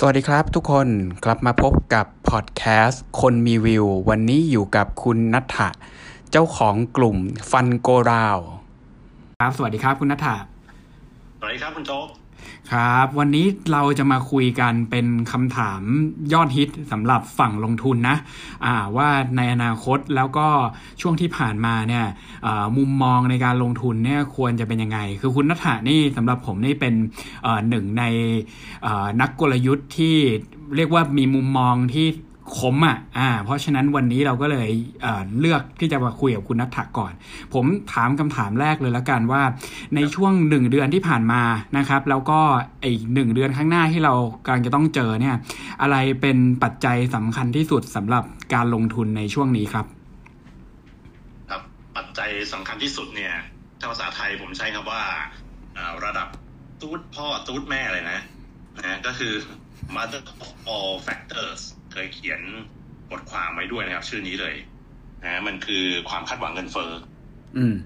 สวัสดีครับทุกคนกลับมาพบกับพอดแคสต์คนมีวิว วันนี้อยู่กับคุณนัทธะเจ้าของกลุ่มฟันโกราว ครับ สวัสดีครับคุณนัทธะสวัสดีครับคุณโจ๊ก ครับ วันนี้เราจะมาคุยกันเป็นคำถามยอดฮิตสำหรับฝั่งลงทุนนะะว่าในอนาคตแล้วก็ช่วงที่ผ่านมาเนี่ยมุมมองในการลงทุนเนี่ยควรจะเป็นยังไง คือคุณนัทธานี่สำหรับผมนี่เป็นหนึ่งในนักกลยุทธ์ที่เรียกว่ามีมุมมองที่ คมอะอ่า เพราะฉะนั้นวันนี้เราก็เลยเเลือกที่จะมาคุยกับคุณนัทธก่อน ผมถามคำถามแรกเลยล้วกันว่า ในช่วงหนึ่งเดือนที่ผ่านมานะครับ แล้วก็อีกหนึ่งเดือนข้างหน้าที่เรากำลังจะต้องเจอเนี่ย อะไรเป็นปัจจัยสำคัญที่สุดสำหรับการลงทุนในช่วงนี้ครับ ครับปัจจัยสำคัญที่สุดเนี่ยถ้าภาษาไทยผมใช้คำว่าระดับตูดพ่อตูดแม่เลยนะนะก็คือ mother of all factors ยเขียนบทความไว้ด้วยนะครับ ชื่อนี้เลยนะมันคือความคาดหวังเงินเฟ้อ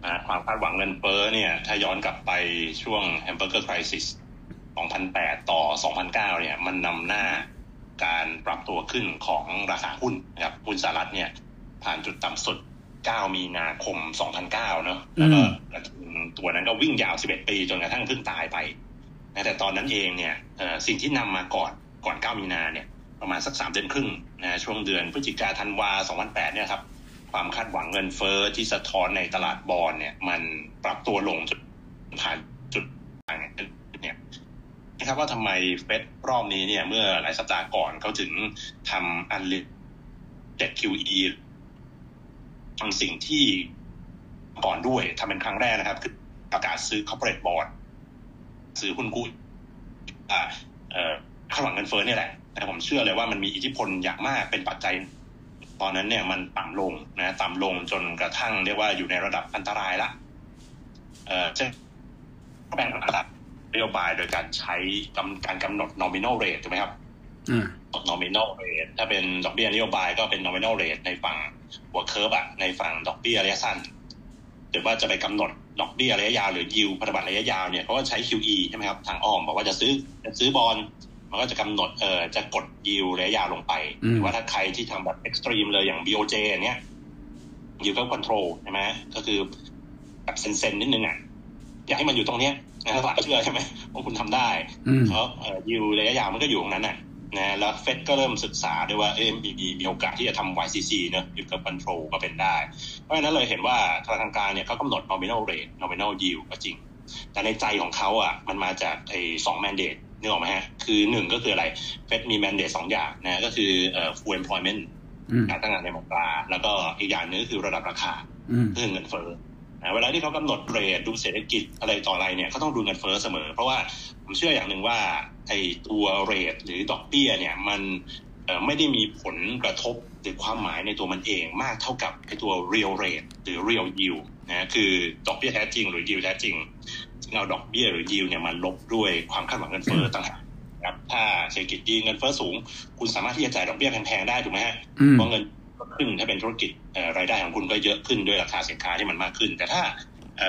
นะความคาดหวังเงินเฟ้อเนี่ย ถ้าย้อนกลับไปช่วง hamburger crisis 2008 ต่อ 2009 เนี่ย มันนำหน้าการปรับตัวขึ้นของราคาหุ้นนะครับหุ้นสหรัฐเนี่ย ผ่านจุดต่ำสุด 9 มีนาคม 2009 เนาะแล้วก็ตัวนั้นก็วิ่งยาว 11 ปีจนกระทั่งเพิ่งตายไป แต่ตอนนั้นเองเนี่ยสิ่งที่นำมาก่อนก่อน 9 มีนาเนี่ย ประมาณสักสามเดือนครึ่งนะช่วงเดือนพฤศจิกาธันวา2008เนี่ยครับความคาดหวังเงินเฟอ้อที่สะท้อนในตลาดบอลเนี่ยมันปรับตัวลงจุดผ่านจุดต่างเนี่ยนะครับว่าทำไมเฟดรอบนี้เนี่ยเมื่อหลายสัปดาห์ก่อนเขาถึงทำอันลิเจ็ด QE ทำสิ่งที่ก่อนด้วยทำเป็นครั้งแรกนะครับ คือประกาศซื้อ corporate bond ซื้อหุ้นกู้อ่าเอ่อคาดหวังเงินเฟ้อเนี่ยแหละ แต่ผมเชื่อเลยว่ามันมีอิทธิพลอย่างมากเป็นปัจจัย ตอนนั้นเนี่ยมันต่ำลงนะต่ำลงจนกระทั่งเรียกว่าอยู่ในระดับอันตรายละเอ่อจะแบ่งระดับนโยบายโดยการใช้การกำหนด nominal rate ถูกไหมครับ nominal rate ถ้าเป็นดอกเบี้ยนโยบายก็เป็น nominal rate ในฝั่งหัว curve อะในฝั่งดอกเบี้ยระยะสั้นหรือว่าจะไปกำหนดดอกเบี้ยระยะยาวหรือยิวพันธบัตรระยะยาวเนี่ยเขาก็ใช้ QE ใช่ไหมครับ ทางอ้อมบอกว่าจะซื้อจะซื้อบอล มันก็จะกำหนดเออจะกดยิวระยะยาวลงไป หรือว่าถ้าใครที่ทำแบบ extreme เลยอย่าง BOJ เนี้ย yield curve control ใช่ไหมก็คือแบบเซนๆนิดนึงอะอยากให้มันอยู่ตรงเนี้ยนะตลาดเชื่อใช่ไหมว่าคุณทำได้เพราะยิวระยะยาวมันก็อยู่ตรงนั้นน่ะนะแล้วเฟดก็เริ่มศึกษาด้วยว่าเอ็มมีมีโอกาสที่จะทำ YCC เนอะอยู่กับคอนโทรลก็เป็นได้ เพราะฉะนั้นเลยเห็นว่าธนาคารกลางเนี่ยเขากำหนด nominal rate nominal yield ก็จริง แต่ในใจของเขาอะมันมาจากไอ้สองแม นเดตนึกออกไหมฮะ คือหนึ่งก็คืออะไร เฟดมีแมนเดตสองอย่างนะก็คือเอ่อ full employment การตั้งงานในมัตราแล้วก็อีกอย่างนึงคือระดับราคาเพื่อเงินเฟ้อเวลาที่เขากำหนดเรทดูเศรษฐกิจอะไรต่ออะไรเนี่ยเขาต้องดูเงินเฟ้อเสมอ เพราะว่าผมเชื่ออย่างหนึ่งว่าไอ้ตัวเรทหรือดอกเบี้ยเนี่ยมันไม่ได้มีผลกระทบหรือความหมายในตัวมันเองมากเท่ากับไอ้ตัว real rate หรือ real yield นะคือดอกเบี้ยแท้จริงหรือ yield แท้จริง เงาดอกเบี้ยหรือยิวเนี่ยมันลบด้วยความคาดหวังเงินเฟ้อต่างหากครับถ้าเศรษฐกิจดีเงินเฟ้อสูง คุณสามารถที่จะจ่ายดอกเบี้ยแพงๆได้ถูกไหมฮะเพราะเงินขึ้นถ้าเป็นธุรกิจรายได้ของคุณก็เยอะขึ้นด้วยราคาสินค้าที่มันมากขึ้น แต่ถ้า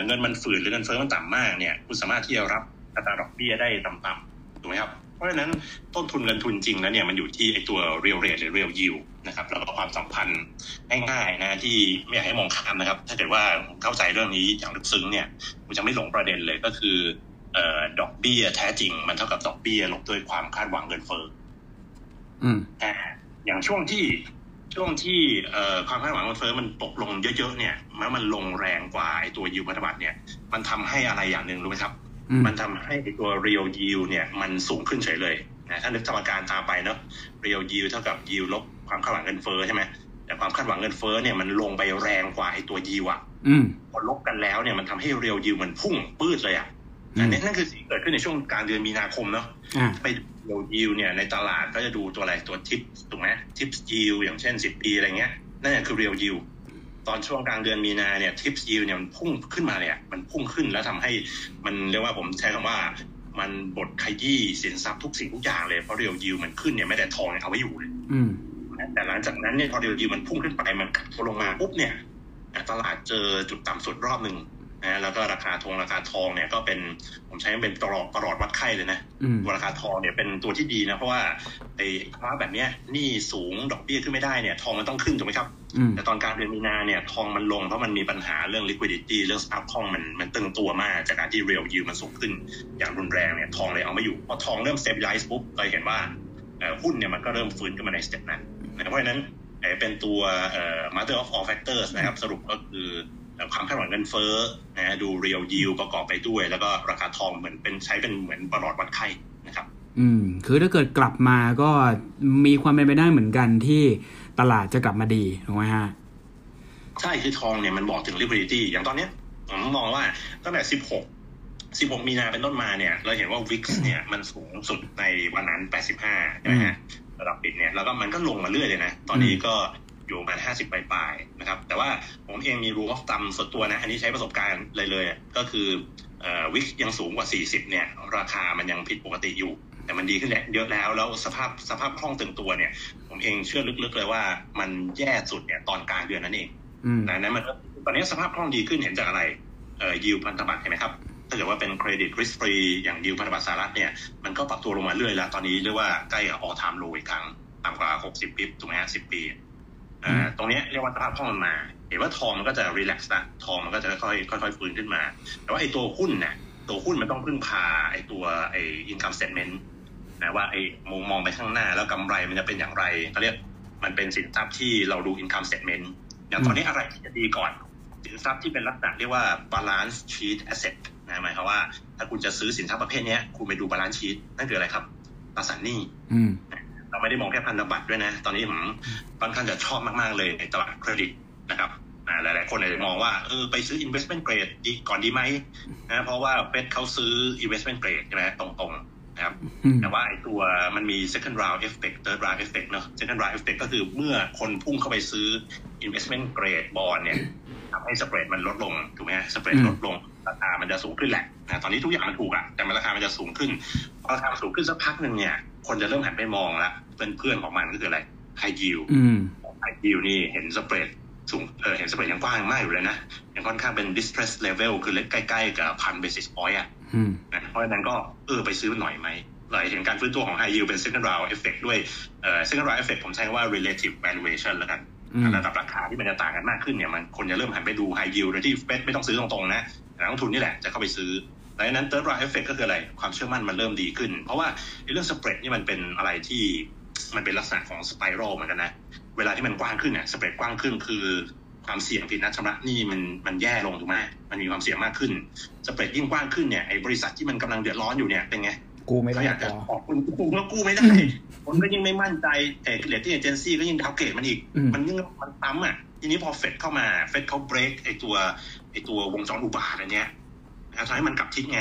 เงินมันฝืนหรือเงินเฟ้อมันต่ำมากเนี่ย คุณสามารถที่จะรับอัตราดอกเบี้ยได้ต่ำๆถูกไหมครับ ราะฉะนั้นต้นทุนเงินทุนจริงแล้วเนี่ยมันอยู่ที่ไอตัว real rate หรือ real yield นะครับแล้วก็ความสัมพันธ์ง่ายๆนะที่ไม่อยากให้มองข้ามนะครับ ถ้าเกิดว่าเข้าใจเรื่องนี้อย่างลึกซึ้งเนี่ยคุณจะไม่หลงประเด็นเลยก็คือเอ่อดอกเบี้ยแท้จริง มันเท่ากับดอกเบี้ยลบด้วยความคาดหวังเงินเฟ้ออืมอ่าอย่างช่วงที่ช่วงที่เอ่อความคาดหวังเงินเฟ้อมันตกลงเยอะๆเนี่ยแล้วมันลงแรงกว่าไอตัวยิวพันธบัตรเนี่ย มันทำให้อะไรอย่างหนึ่งรู้ไหมครับ มันทำให้ตัว real yield เนี่ยมันสูงขึ้นเฉยเลยนะถ้านึกสมการตามไปเนาะ real yield เท่ากับ yield ลบความคาดหวังเงินเฟ้อใช่ไหมแต่ความคาดหวังเงินเฟ้อเนี่ยมันลงไปแรงกว่าไอ้ตัว yield อะพอลบกันแล้วเนี่ยมันทำให้ real yield มันพุ่งปื้ดเลยอะอันนี้นั่นคือสิ่งเกิดขึ้นในช่วงกลางเดือนมีนาคมเนาะไป real yield เนี่ยในตลาดก็จะดูตัวอะไรตัวทิปถูกไหมทิป yield อย่างเช่นสิบปีอะไรเงี้ยนั่นคือ real yield ตอนช่วงกลางเดือนมีนาเนี่ยทิปส์ยิวเนี่ยมันพุ่งขึ้นมาเนี่ยมันพุ่งขึ้นแล้วทำให้มันเรียกว่าผมใช้คำว่ามันบดขยี้สินทรัพย์ทุกสิ่งทุกอย่างเลยเพราะเรียวยิวมันขึ้นเนี่ยไม่แต่ทองเอาไว้อยู่เลยแต่หลังจากนั้นเนี่ยพอเรียวยิวมันพุ่งขึ้นไปมันขัดตัวลงมาปุ๊บเนี่ยตลาดเจอจุดต่ำสุดรอบหนึ่ง นะแล้วก็ราคาทองราคาทองเนี่ยก็เป็นผมใช้เป็นตลอดตลอดวัดไข้เลยนะอืมตัวราคาทองเนี่ยเป็นตัวที่ดีนะเพราะว่าไอ้ภาวะแบบเนี้ยหนี้สูงดอกเบี้ยขึ้นไม่ได้เนี่ยทองมันต้องขึ้นถูกไหมครับอืมแต่ตอนกลารเดือนมีนาเนี่ยทองมันลงเพราะมันมีปัญหาเรื่อง liquidity เรื่องสภาพคล่องมันมันตึงตัวมากจากการที่ real yield มันสูงขึ้นอย่างรุนแรงเนี่ยทองเลยเอาไม่อยู่พอทองเริ่ม stabilize ปุ๊บเราเห็นว่าเอ่อหุ้นเนี่ยมันก็เริ่มฟื้นขึ้นมาในสเต็ปนั้นนะเพราะฉะนั้นเอ่อเป็นตัวเอ่อ mother of all factors นะครับสรุปก็คือเอ่อ ความคาดหวังเงินเฟ้อนะดู real yield ประกอบไปด้วย แล้วก็ราคาทองเหมือนเป็นใช้เป็นเหมือนประหลอดวัดไข้นะครับ อืม คือถ้าเกิดกลับมาก็มีความเป็นไปได้เหมือนกันที่ตลาดจะกลับมาดีถูกไหมฮะ ใช่คือทองเนี่ยมันบอกถึง liquidity อย่างตอนเนี้ยผมมองว่าตั้งแต่ 16 16 มีนาเป็นต้นมาเนี่ย เราเห็นว่า VIX เนี่ยมันสูงสุดในวันนั้น 85 ใช่ไหมฮะระดับปิดเนี่ยแล้วก็มันก็ลงมาเรื่อยเลยนะ ตอนนี้ก็ อยู่ประมาณ50ปลายๆนะครับ แต่ว่าผมเองมี rule of thumb ส่วนตัวนะ อันนี้ใช้ประสบการณ์เลยเลยๆก็คือเอ่อ VIX ยังสูงกว่า 40 เนี่ย ราคามันยังผิดปกติอยู่ แต่มันดีขึ้นเยอะแล้ว แล้วสภาพสภาพคล่องตึงตัวเนี่ย ผมเองเชื่อลึกๆเลยว่ามันแย่สุดเนี่ยตอนกลางเดือนนั้นเองอืมดังนั้นมันก็ตอนนี้สภาพคล่องดีขึ้นเห็นจากอะไรเอ่อยิวพันธบัตรเห็นไหมครับถ้าเกิดว่าเป็นเครดิตริสฟรีอย่างยิวพันธบัตรสหรัฐเนี่ยมันก็ปรับตัวลงมาเรื่อยแล้ว ตอนนี้เรียกว่าใกล้กับออทามโลอีกครั้งต่ำกว่า 60ปิบถูกไหมฮะ10 ปีเอ่อตรงเนี้ยเรียกว่าสภาพคล่องมันมา เห็นว่าทองมันก็จะรีแลกซ์นะทองมันก็จะค่อยๆค่อยๆฟื้นขึ้นมา แต่ว่าไอ้ตัวหุ้นเนี่ยตัวหุ้นมันต้องพึ่งพาไอ้ตัวไอ้ income statement นะว่าไอ้มุมมองไปข้างหน้าแล้วกำไรมันจะเป็นอย่างไรเขาเรียกมันเป็นสินทรัพย์ที่เราดู income statement อย่างตอนนี้อะไรที่จะดีก่อน สินทรัพย์ที่เป็นลักษณะเรียกว่า balance sheet asset นะหมายความว่า ถ้าคุณจะซื้อสินทรัพย์ประเภทเนี้ยคุณไปดู balance sheet นั่นคืออะไรครับตราสารหนี้อืม เราไม่ได้มองแค่พันธบัตรด้วยนะ ตอนนี้ผมค่อนข้างจะชอบมาก ๆ เลยในตลาดเครดิตนะครับอ่าหลาย ๆ คนอาจจะมองว่าเออไปซื้อ investment grade ดีก่อนดีไหมนะเพราะว่าเฟดเขาซื้อ investment grade ใช่ไหมตรง ๆ นะครับอืมแต่ว่าไอ้ตัวมันมี second round effect third round effect เนอะ second round effect ก็คือเมื่อคนพุ่งเข้าไปซื้อ investment grade bond เนี่ย ทำให้สเปรดมันลดลงถูกไหมฮะสเปรดอืมลดลงราคามันจะสูงขึ้นแหละนะตอนนี้ทุกอย่างมันถูกอะแต่มันราคามันจะสูงขึ้นพอราคามันสูงขึ้นสักพักหนึ่งเนี่ย คนจะเริ่มหันไปมองละเป็นเพื่อนของมันก็คืออะไร high yield อืม high yield นี่เห็นสเปรดสูงเออเห็นสเปรดยังกว้างมากอยู่เลยนะยังค่อนข้างเป็น distress level คือเล็กใกล้ๆกับพัน basis point อะอืมนะเพราะฉะนั้นก็เออไปซื้อหน่อยไหมเราเห็นการฟื้นตัวของ high yield เป็น second round effect ด้วยเอ่อ second round effect ผมใช้คำว่า relative valuation แล้วกันอืม ระดับราคาที่มันจะต่างกันมากขึ้นเนี่ยมันคนจะเริ่มหันไปดู high yield โดยที่เฟดไม่ต้องซื้อตรงๆนะนักลงทุนนี่แหละจะเข้าไปซื้อดังนั้น third round effect ก็คืออะไร ความเชื่อมั่นมันเริ่มดีขึ้น เพราะว่าเรื่อง spread นี่มันเป็นอะไรที่มันเป็นลักษณะของ spiral เหมือนกันนะ เวลาที่มันกว้างขึ้นเนี่ย spread กว้างขึ้นคือความเสี่ยงผิดนัดชำระหนี้มันมันแย่ลงถูกไหมมันมีความเสี่ยงมากขึ้น สเปรดยิ่งกว้างขึ้นเนี่ยไอ้บริษัทที่มันกำลังเดือดร้อนอยู่เนี่ยเป็นไง กูไม่เขาได้อยากพจะอออกคุณกู้ก็กู้ไม่ได้คนก็ยิ่งไม่มั่นใจเอ rating agency ก็ยิ่ง downgrade มันอีกอืมมันยิ่งมันซ้ำอะ ทีนี้พอเฟดเข้ามาเฟดเขาเบรกไอ้ตัวไอ้ตัววงจรอุบาทว์อันเนี้ยนะครับทำให้มันกลับทิศไง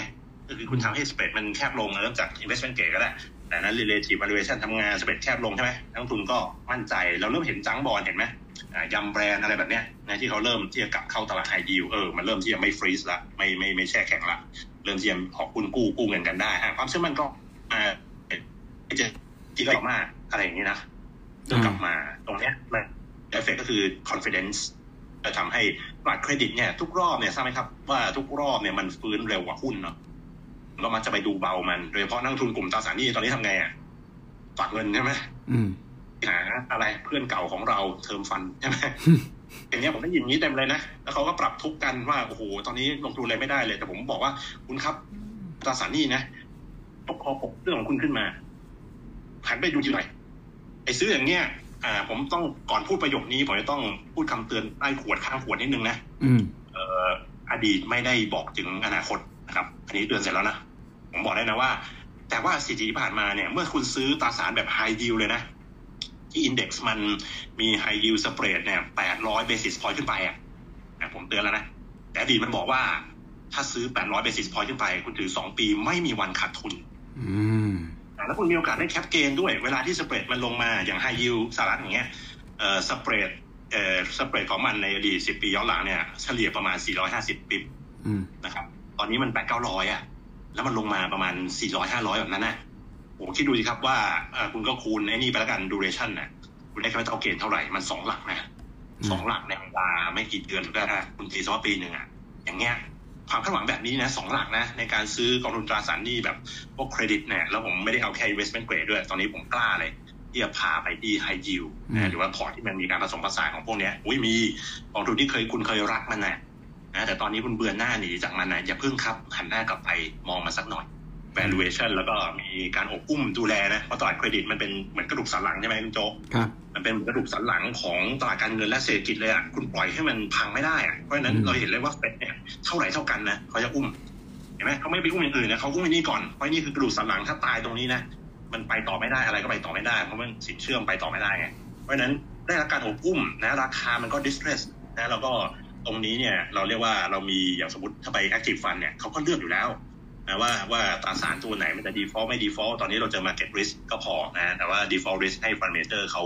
ก็คือคุณทำให้ spread มันแคบลงเริ่มจาก investment grade ก็ได้แต่นั้น relative valuation ทำงาน spread แคบลงใช่ไหมนักลงทุนก็มั่นใจเราเริ่มเห็น junk bond เห็นไหมอ่า Yum! Brands อะไรแบบเนี้ยนะที่เขาเริ่มที่จะกลับเข้าตลาดไฮยิวเออมันเริ่มที่จะไม่ freeze ละไม่ไม่ไม่แช่แข็งละ เริ่มที่จะขอคุณกู้กู้เงินกันได้อะความเชื่อมั่นก็อ่าจะที่ก็มากอะไรอย่างนี้นะเริ่มกลับมาตรงเนี้ยมันเอฟเฟกก็คือ confidence จะทำให้บัตรเครดิตเนี่ยทุกรอบเนี่ยทราบไหมครับ ว่าทุกรอบเนี่ยมันฟื้นเร็วกว่าหุ้นเนาะเรามักจะไปดูเบามัน โดยเฉพาะนักลงทุนกลุ่มตราสารหนี้ตอนนี้ทำไงอะฝากเงินใช่ไหมอืมหาอะไรเพื่อนเก่าของเรา term fund ใช่ไหม อย่างเงี้ยผมได้ยินอย่างนี้เต็มเลยนะ แล้วเขาก็ปรับทุกข์กันว่าโอ้โหตอนนี้ลงทุนอะไรไม่ได้เลย แต่ผมบอกว่าคุณครับตราสารหนี้นะตกคอปกเรื่องของคุณขึ้นมาหันไปดูทีหน่อยไอ้ซื้ออย่างเงี้ยอ่า ผมต้องก่อนพูดประโยคนี้ผมจะต้องพูดคำเตือนใต้ขวดข้างขวดนิดนึงนะอืมเอ่ออดีตไม่ได้บอกถึงอนาคตนะครับ อันนี้เตือนเสร็จแล้วนะผมบอกได้นะว่า แต่ว่าสถิติที่ผ่านมาเนี่ย เมื่อคุณซื้อตราสารแบบ high yield เลยนะที่ index มันมี high yield spread เนี่ยแปด ร้อย basis point ขึ้นไปอะนะผมเตือนแล้วนะ แต่อดีตมันบอกว่า ถ้าซื้อแปดร้อย basis point ขึ้นไป คุณถือสองปีไม่มีวันขาดทุน อืมแล้วคุณมีโอกาสได้ cap gain ด้วย เวลาที่ spread มันลงมาอย่าง high yield สหรัฐอย่างเงี้ยเอ่อ spread เอ่อ spread ของมันในอดีต10ปีย้อนหลังเนี่ย เฉลี่ยประมาณ450 bip อืมนะครับ ตอนนี้มันแปดเก้าร้อยอะ แล้วมันลงมาประมาณ400 500แบบนั้นนะโอ้คิดดูสิครับว่าเอ่อคุณก็คูณไอ้นี่ไปแล้วกัน duration นะคุณได้ capital gain เท่าไหร่ มันสองหลักนะอืม สองหลักในเวลาไม่กี่เดือนก็ได้คุณตีซะว่าปีหนึ่งอะอย่างเงี้ยความคาดหวังแบบนี้นะสองหลักนะในการซื้อกองทุนตราสารหนี้แบบพวกเครดิตเนี่ยแล้วผมไม่ได้เอาแค่ investment grade ด้วย ตอนนี้ผมกล้าเลยที่จะพาไปที่ high yield นะหรือว่าพอร์ตที่มันมีการผสมผสานของพวกเนี้ยอุ้ยมีกองทุนที่เคยคุณเคยรักมันนะนะแต่ตอนนี้คุณเบื่อหน้าหนีจากมันนะอย่าพึ่งครับหันหน้ากลับไปมองมาสักหน่อย valuation แล้วก็มีการอบอุ้มดูแลนะเพราะตลาดเครดิตมันเป็นเหมือนกระดูกสันหลังใช่ไหมคุณโจครับมันเป็นกระดูกสันหลังของตลาดการเงินและเศรษฐกิจเลยอะคุณปล่อยให้มันพังไม่ได้อะเพราะฉะนั้นอืมเราเห็นเลยว่าเฟดเนี่ยเท่าไหร่เท่ากันนะเขาจะอุ้มเห็นไหมเขาไม่ไปอุ้มอย่างอื่นนะเขาอุ้มไอ้นี่ก่อนเพราะนี่คือกระดูกสันหลังถ้าตายตรงนี้นะมันไปต่อไม่ได้อะไรก็ไปต่อไม่ได้เพราะมันสินเชื่อมไปต่อไม่ได้ไงเพราะฉะนั้นได้รับการอบอุ้มนะราคามันก็ distress นะแล้วก็ตรงนี้เนี่ยเราเรียกว่าเรามีอย่างสมมติถ้าไป active fund เนี่ยเขาก็เลือกอยู่แล้ว นะว่าว่าตราสารตัวไหนมันจะ default ไม่ default ตอนนี้เราจะ market risk ก็พอนะแต่ว่า default risk ให้ fund manager เขา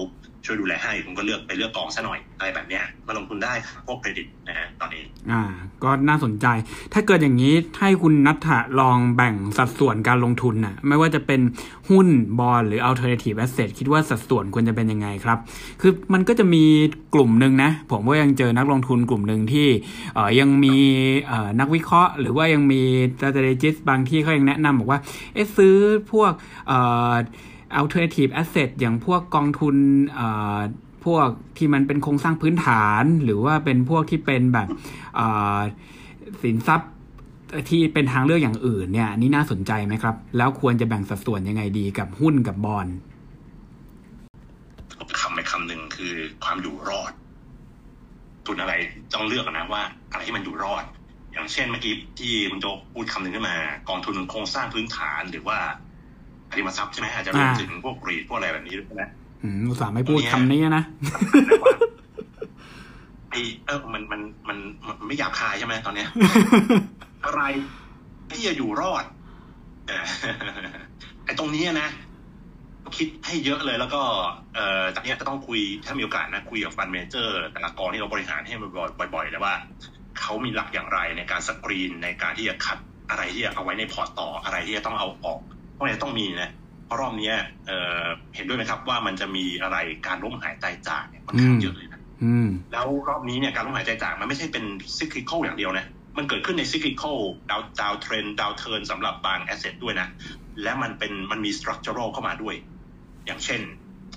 ช่วยดูแลให้ผมก็เลือกไปเลือกกองซะหน่อยอะไรแบบเนี้ยมาลงทุนได้ครับพวกเครดิตนะฮะตอนนี้อ่า ก็น่าสนใจ ถ้าเกิดอย่างนี้ให้คุณนัทธะลองแบ่งสัดส่วนการลงทุนน่ะไม่ว่าจะเป็นหุ้นบอลหรือ alternative asset คิดว่าสัดส่วนควรจะเป็นยังไงครับ คือมันก็จะมีกลุ่มหนึ่งนะ ผมก็ยังเจอนักลงทุนกลุ่มหนึ่งที่เอ่อยังมีเอ่อนักวิเคราะห์ หรือว่ายังมี strategist บางที่เขายังแนะนำบอกว่าเอ๊ะซื้อพวกเอ่อ alternative asset อย่างพวกกองทุนพวกที่มันเป็นโครงสร้างพื้นฐาน หรือว่าเป็นพวกที่เป็นแบบสินทรัพย์ที่เป็นทางเลือกอย่างอื่นเนี่ยนี่น่าสนใจไหมครับ แล้วควรจะแบ่งสัดส่วนยังไงดีกับหุ้นกับบอลคำไปคำหนึ่งคือความอยู่รอดทุนอะไรต้องเลือกนะว่า อะไรที่มันอยู่รอด อย่างเช่นเมื่อกี้ที่คุณโจพูดคำหนึ่งขึ้นมา กองทุนโครงสร้างพื้นฐานหรือว่า ริมทรัพย์ใช่ไหมอาจจะรวมถึงพวกรีดพวกอะไรแบบนี้ด้วยนะอืมอุตส่าห์ไม่พูดคำนี้นะแต่ว่าไอเออมันมันมันมันไม่หยาบคายใช่ไหมตอนเนี้ย อะไรที่จะอยู่รอดเออไอตรงนี้นะคิดให้เยอะเลยแล้วก็เอ่อจากเนี้ยจะต้องคุยถ้ามีโอกาสนะ คุยกับ fund manager แต่ละกองที่เราบริหารให้มันบ่อยๆเลยว่าเขามีหลักอย่างไรในการสกรีนในการที่จะคัดอะไรที่จะเอาไว้ในพอร์ตต่ออะไรที่จะต้องเอาออกเพราะเนี่ยต้องมีนะเพราะรอบเนี้ยเอ่อเห็นด้วยไหมครับว่ามันจะมีอะไรการล้มหายตายจากเนี่ยค่อนข้างเยอะเลยนะอืมแล้วรอบนี้เนี่ยการล้มหายตายจากมันไม่ใช่เป็น cyclical อย่างเดียวนะมันเกิดขึ้นใน cyclical down downtrend downturn สำหรับบาง asset ด้วยนะ และมันเป็นมันมี structural เข้ามาด้วย อย่างเช่น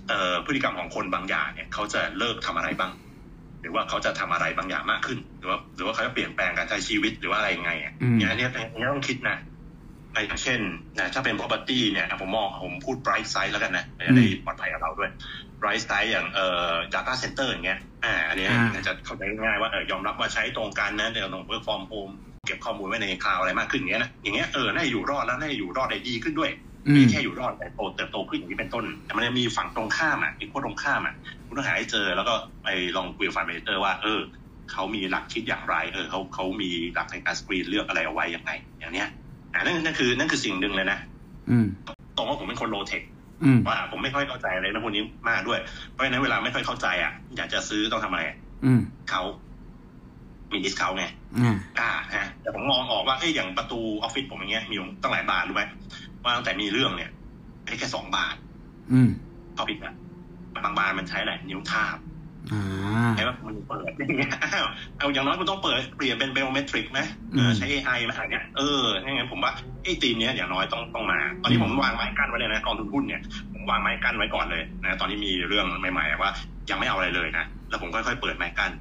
เอ่อพฤติกรรมของคนบางอย่างเนี่ยเขาจะเลิกทำอะไรบ้าง หรือว่าเขาจะทำอะไรบางอย่างมากขึ้น หรือว่าหรือว่าเขาจะเปลี่ยนแปลงการใช้ชีวิตหรือว่าอะไรยังไงอะอืมอย่างเนี้ยอย่างเนี้ยต้องคิดนะ ไอ้อย่างเช่นนะถ้าเป็น property เนี่ยอะผมมองผมพูด bright side แล้วกันนะจะได้ปลอดภัยกับเราด้วย bright side อย่างเอ่อ data center อย่างเงี้ยอ่าอันเนี้ยอ่าจะเข้าใจง่ายๆว่าเออยอมรับว่าใช้ตรงกันนะเดี๋ยวต้อง work from home เก็บข้อมูลไว้ใน cloud อะไรมากขึ้นอย่างเงี้ยนะอย่างเงี้ยเออน่าจะอยู่รอดแล้วน่าจะอยู่รอดได้ดีขึ้นด้วยอืไม่มแค่อยู่รอดแต่โตเติบโตขึ้นอย่างนี้เป็นต้น แต่มันจะมีฝั่งตรงข้ามอะอีกขั้วตรงข้ามอะคุณต้องหาให้เจอแล้วก็ไปลองคุยกับ fund manager ว่าเออเขามีหลักคิดอย่างไร เออเขาเขามีหลักในการสกรีนเลือกอะไรเอาไว้ยังไง อย่างเนี้ย อ่านั่นนั่นคือ นั่นคือสิ่งหนึ่งเลยนะอืมตรงว่าผมเป็นคน low tech อืมว่าผมไม่ค่อยเข้าใจอะไรนะพวกนี้มากด้วย เพราะฉะนั้นเวลาไม่ค่อยเข้าใจอะอยากจะซื้อต้องทำอะไรอืมเขามีดิสเขาไงอ่ากล้าฮะแต่ผมมองออกว่าเอ้ยอย่างประตูออฟฟิศผมอย่างเงี้ยมีอยู่ตั้งหลายบานรู้ไหมว่าตั้งแต่มีเรื่องเนี่ยให้แค่สองบาทอืมก็ปิดละบางบานมันใช้อะไรนิ้วทาบอ่า ใช้ว่ามันเปิดอย่างเงี้ยอ้าวเอาอย่างน้อยคุณต้องเปิดเปลี่ยนเป็นเบลเมทริกไหมเอออืมใช้ AI ไหมอะไรเงี้ยเออถ้างั้นผมว่าไอ้ทีมเนี้ยอย่างน้อยต้องต้องมา ตอนนี้ผมวางไม้กั้นไว้เลยนะกองทุนหุ้นเนี่ยผมวางไม้กั้นไว้ก่อนเลยนะตอนนี้มีเรื่องใหม่ๆว่ายังไม่เอาอะไรเลยนะแล้วผมค่อยๆเปิดไม้กั้น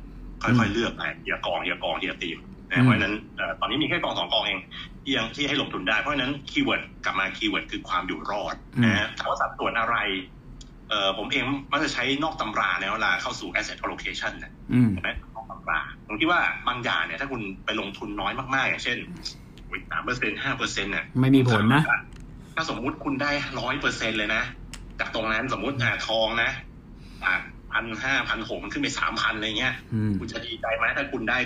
ค่อยๆเลือกไปทีละกองทีละกองทีละทีมนะเพราะฉะนั้นเอ่อตอนนี้มีแค่กองสองกองเองที่ยังที่ให้ลงทุนได้เพราะฉะนั้น keyword กลับมา keyword คือความอยู่รอดนะฮะถามว่าสัดส่วนอะไร เอ่อผมเองมักจะใช้นอกตำราในเวลาเข้าสู่ asset allocation นะอืมเห็นไหมนอกตำราผมคิดว่าบางอย่างเนี่ยถ้าคุณไปลงทุนน้อยมากๆ อย่างเช่นสามเปอร์เซ็นห้าเปอร์เซ็นต์เนี่ยไม่มีผลนะ ถ้าสมมุติคุณได้ร้อยเปอร์เซ็นเลยนะ จากตรงนั้นสมมุติอ่าทองนะอ่าพันห้าพันหกมันขึ้นไปสามพันอะไรเงี้ยอืมคุณจะดีใจไหมถ้าคุณได้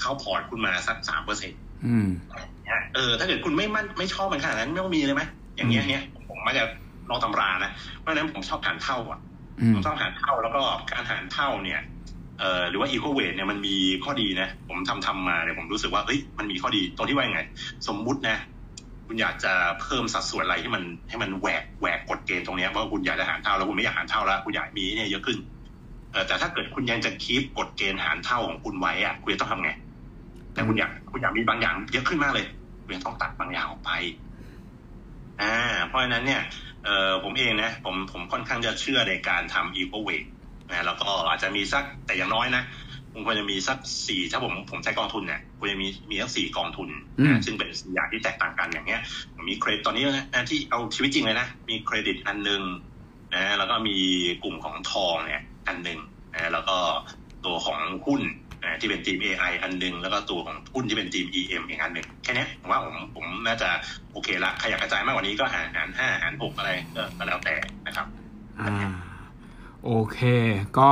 เข้าพอร์ตคุณมาสักสามเปอร์เซ็นต์อืมเออถ้าเกิดคุณไม่มั่นไม่ชอบมันขนาดนั้นไม่ต้องมีเลยไหมอย่างเงี้ยเนี้ยผมมักจะ นอกตำรานะเพราะฉะนั้นผมชอบหารเท่าอะอืผมมชอบหารเท่าแล้วก็การหารเท่าเนี่ยเอ่อหรือว่า equal weight เนี่ยมันมีข้อดีนะ ผมทำทำมาเนี่ยผมรู้สึกว่าเอ้ยมันมีข้อดีตรงที่ว่ายังไง สมมุตินะ คุณอยากจะเพิ่มสัดส่วนอะไรให้มันให้มันแหวกแหวกกฎเกณฑ์ตรงเนี้ยว่าคุณอยากจะหารเท่าแล้วคุณไม่อยากหารเท่าแล้วคุณอยากมีเนี่ยเยอะขึ้นเออแต่ถ้าเกิดคุณยังจะคีปกฎเกณฑ์หารเท่าของคุณไว้อะคุณจะต้องทำไง แต่คุณอยากคุณอยากมีบางอย่างเยอะขึ้นมากเลยคุณยังต้องตัดบางอย่างออกไปอ่าเพราะฉะนั้นเนี่ย เออผมเองนะผมผมค่อนข้างจะเชื่อในการทำ equal weight นะแล้วก็อาจจะมีสักแต่อย่างน้อยนะผมควรจะมีสักสี่ถ้าผมผมใช้กองทุนเนี่ยควรจะมีมีสักสี่กองทุนอืมนะซึ่งเป็นสี่อย่างที่แตกต่างกันอย่างเงี้ยผมมีเครดิตตอนนี้นะที่เอาชีวิตจริงเลยนะมีเครดิตอันหนึ่งนะแล้วก็มีกลุ่มของทองเนี่ยอันหนึ่งนะแล้วก็ตัวของหุ้นนะ ที่เป็นทีม AI อันหนึ่งแล้วก็ตัวของหุ้นที่เป็นทีม EM อีกอันหนึ่งแค่นี้ผมว่าผมผมน่าจะโอเคละใครอยากกระจายมากกว่านี้ก็หารหารห้าหารหกอะไรก็แล้วแต่นะครับอ่า โอเค ก็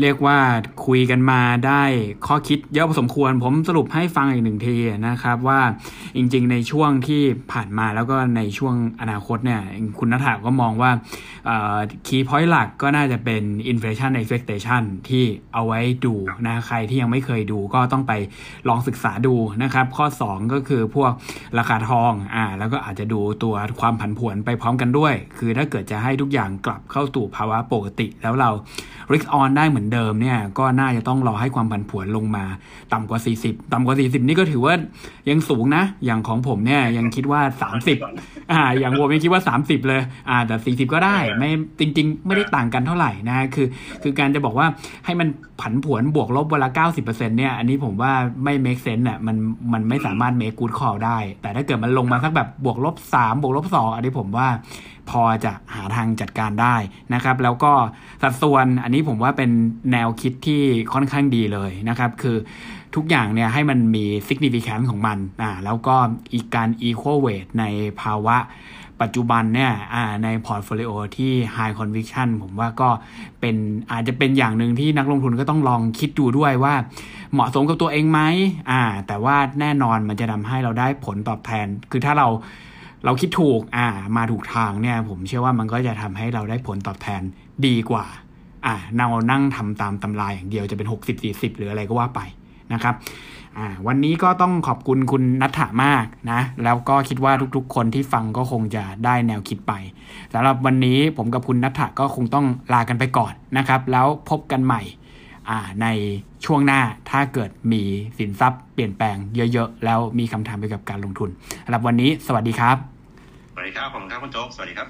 เรียกว่าคุยกันมาได้ข้อคิดเยอะพอสมควร ผมสรุปให้ฟังอีกหนึ่งทีนะครับว่าจริงๆ ในช่วงที่ผ่านมาแล้วก็ในช่วงอนาคตเนี่ยคุณนัทธาก็มองว่าคีย์พอยต์หลักก็น่าจะเป็น inflation expectation ที่เอาไว้ดูนะใครที่ยังไม่เคยดูก็ต้องไปลองศึกษาดูนะครับ ข้อ 2 ก็คือพวกราคาทองอ่าแล้วก็อาจจะดูตัวความผันผวนไปพร้อมกันด้วย คือถ้าเกิดจะให้ทุกอย่างกลับเข้าสู่ภาวะปกติแล้วเรา risk on ได้เหมือนเดิมเนี่ยก็น่าจะต้องรอให้ความผันผวนลงมาต่ำกว่า 40 ต่ำกว่า 40 นี่ก็ถือว่ายังสูงนะ อย่างของผมเนี่ยยังคิดว่า 30อ่าอย่างผมยังคิดว่า 30 เลยอ่าแต่ 40 ก็ได้ไม่จริง ๆ ไม่ได้ต่างกันเท่าไหร่นะคือ คือการจะบอกว่าให้มันผันผวนบวกลบเวลา90%เนี่ยอันนี้ผมว่าไม่ make sense อะมันมันไม่สามารถ make good call ได้ แต่ถ้าเกิดมันลงมาสักแบบบวกลบ3บวกลบ2อันนี้ผมว่า พอจะหาทางจัดการได้นะครับ แล้วก็สัดส่วนอันนี้ผมว่าเป็นแนวคิดที่ค่อนข้างดีเลยนะครับ คือทุกอย่างเนี่ยให้มันมี significance ของมันอ่าแล้วก็อีกการ equal weight ในภาวะปัจจุบันเนี่ยใน portfolio ที่ High Conviction ผมว่าก็เป็นอาจจะเป็นอย่างหนึ่งที่นักลงทุนก็ต้องลองคิดดูด้วยว่าเหมาะสมกับตัวเองไหมอ่า แต่ว่าแน่นอนมันจะทำให้เราได้ผลตอบแทน คือถ้าเรา เราคิดถูกอ่ามาถูกทางเนี่ยผมเชื่อว่ามันก็จะทำให้เราได้ผลตอบแทนดีกว่าอ่าเรานั่งทำตามตำราอย่างเดียวจะเป็น 60-40 หรืออะไรก็ว่าไปนะครับอ่าวันนี้ก็ต้องขอบคุณคุณนัทธามากนะ แล้วก็คิดว่าทุกๆ คนที่ฟังก็คงจะได้แนวคิดไปสำหรับวันนี้ผมกับคุณนัทธาก็คงต้องลากันไปก่อนนะครับ แล้วพบกันใหม่ในช่วงหน้าถ้าเกิดมีสินทรัพย์เปลี่ยนแปลงเยอะๆ แล้วมีคำถามเกี่ยวกับการลงทุนสำหรับวันนี้ สวัสดีครับ สวัสดีครับผมครับคุณโจ๊กสวัสดีครับ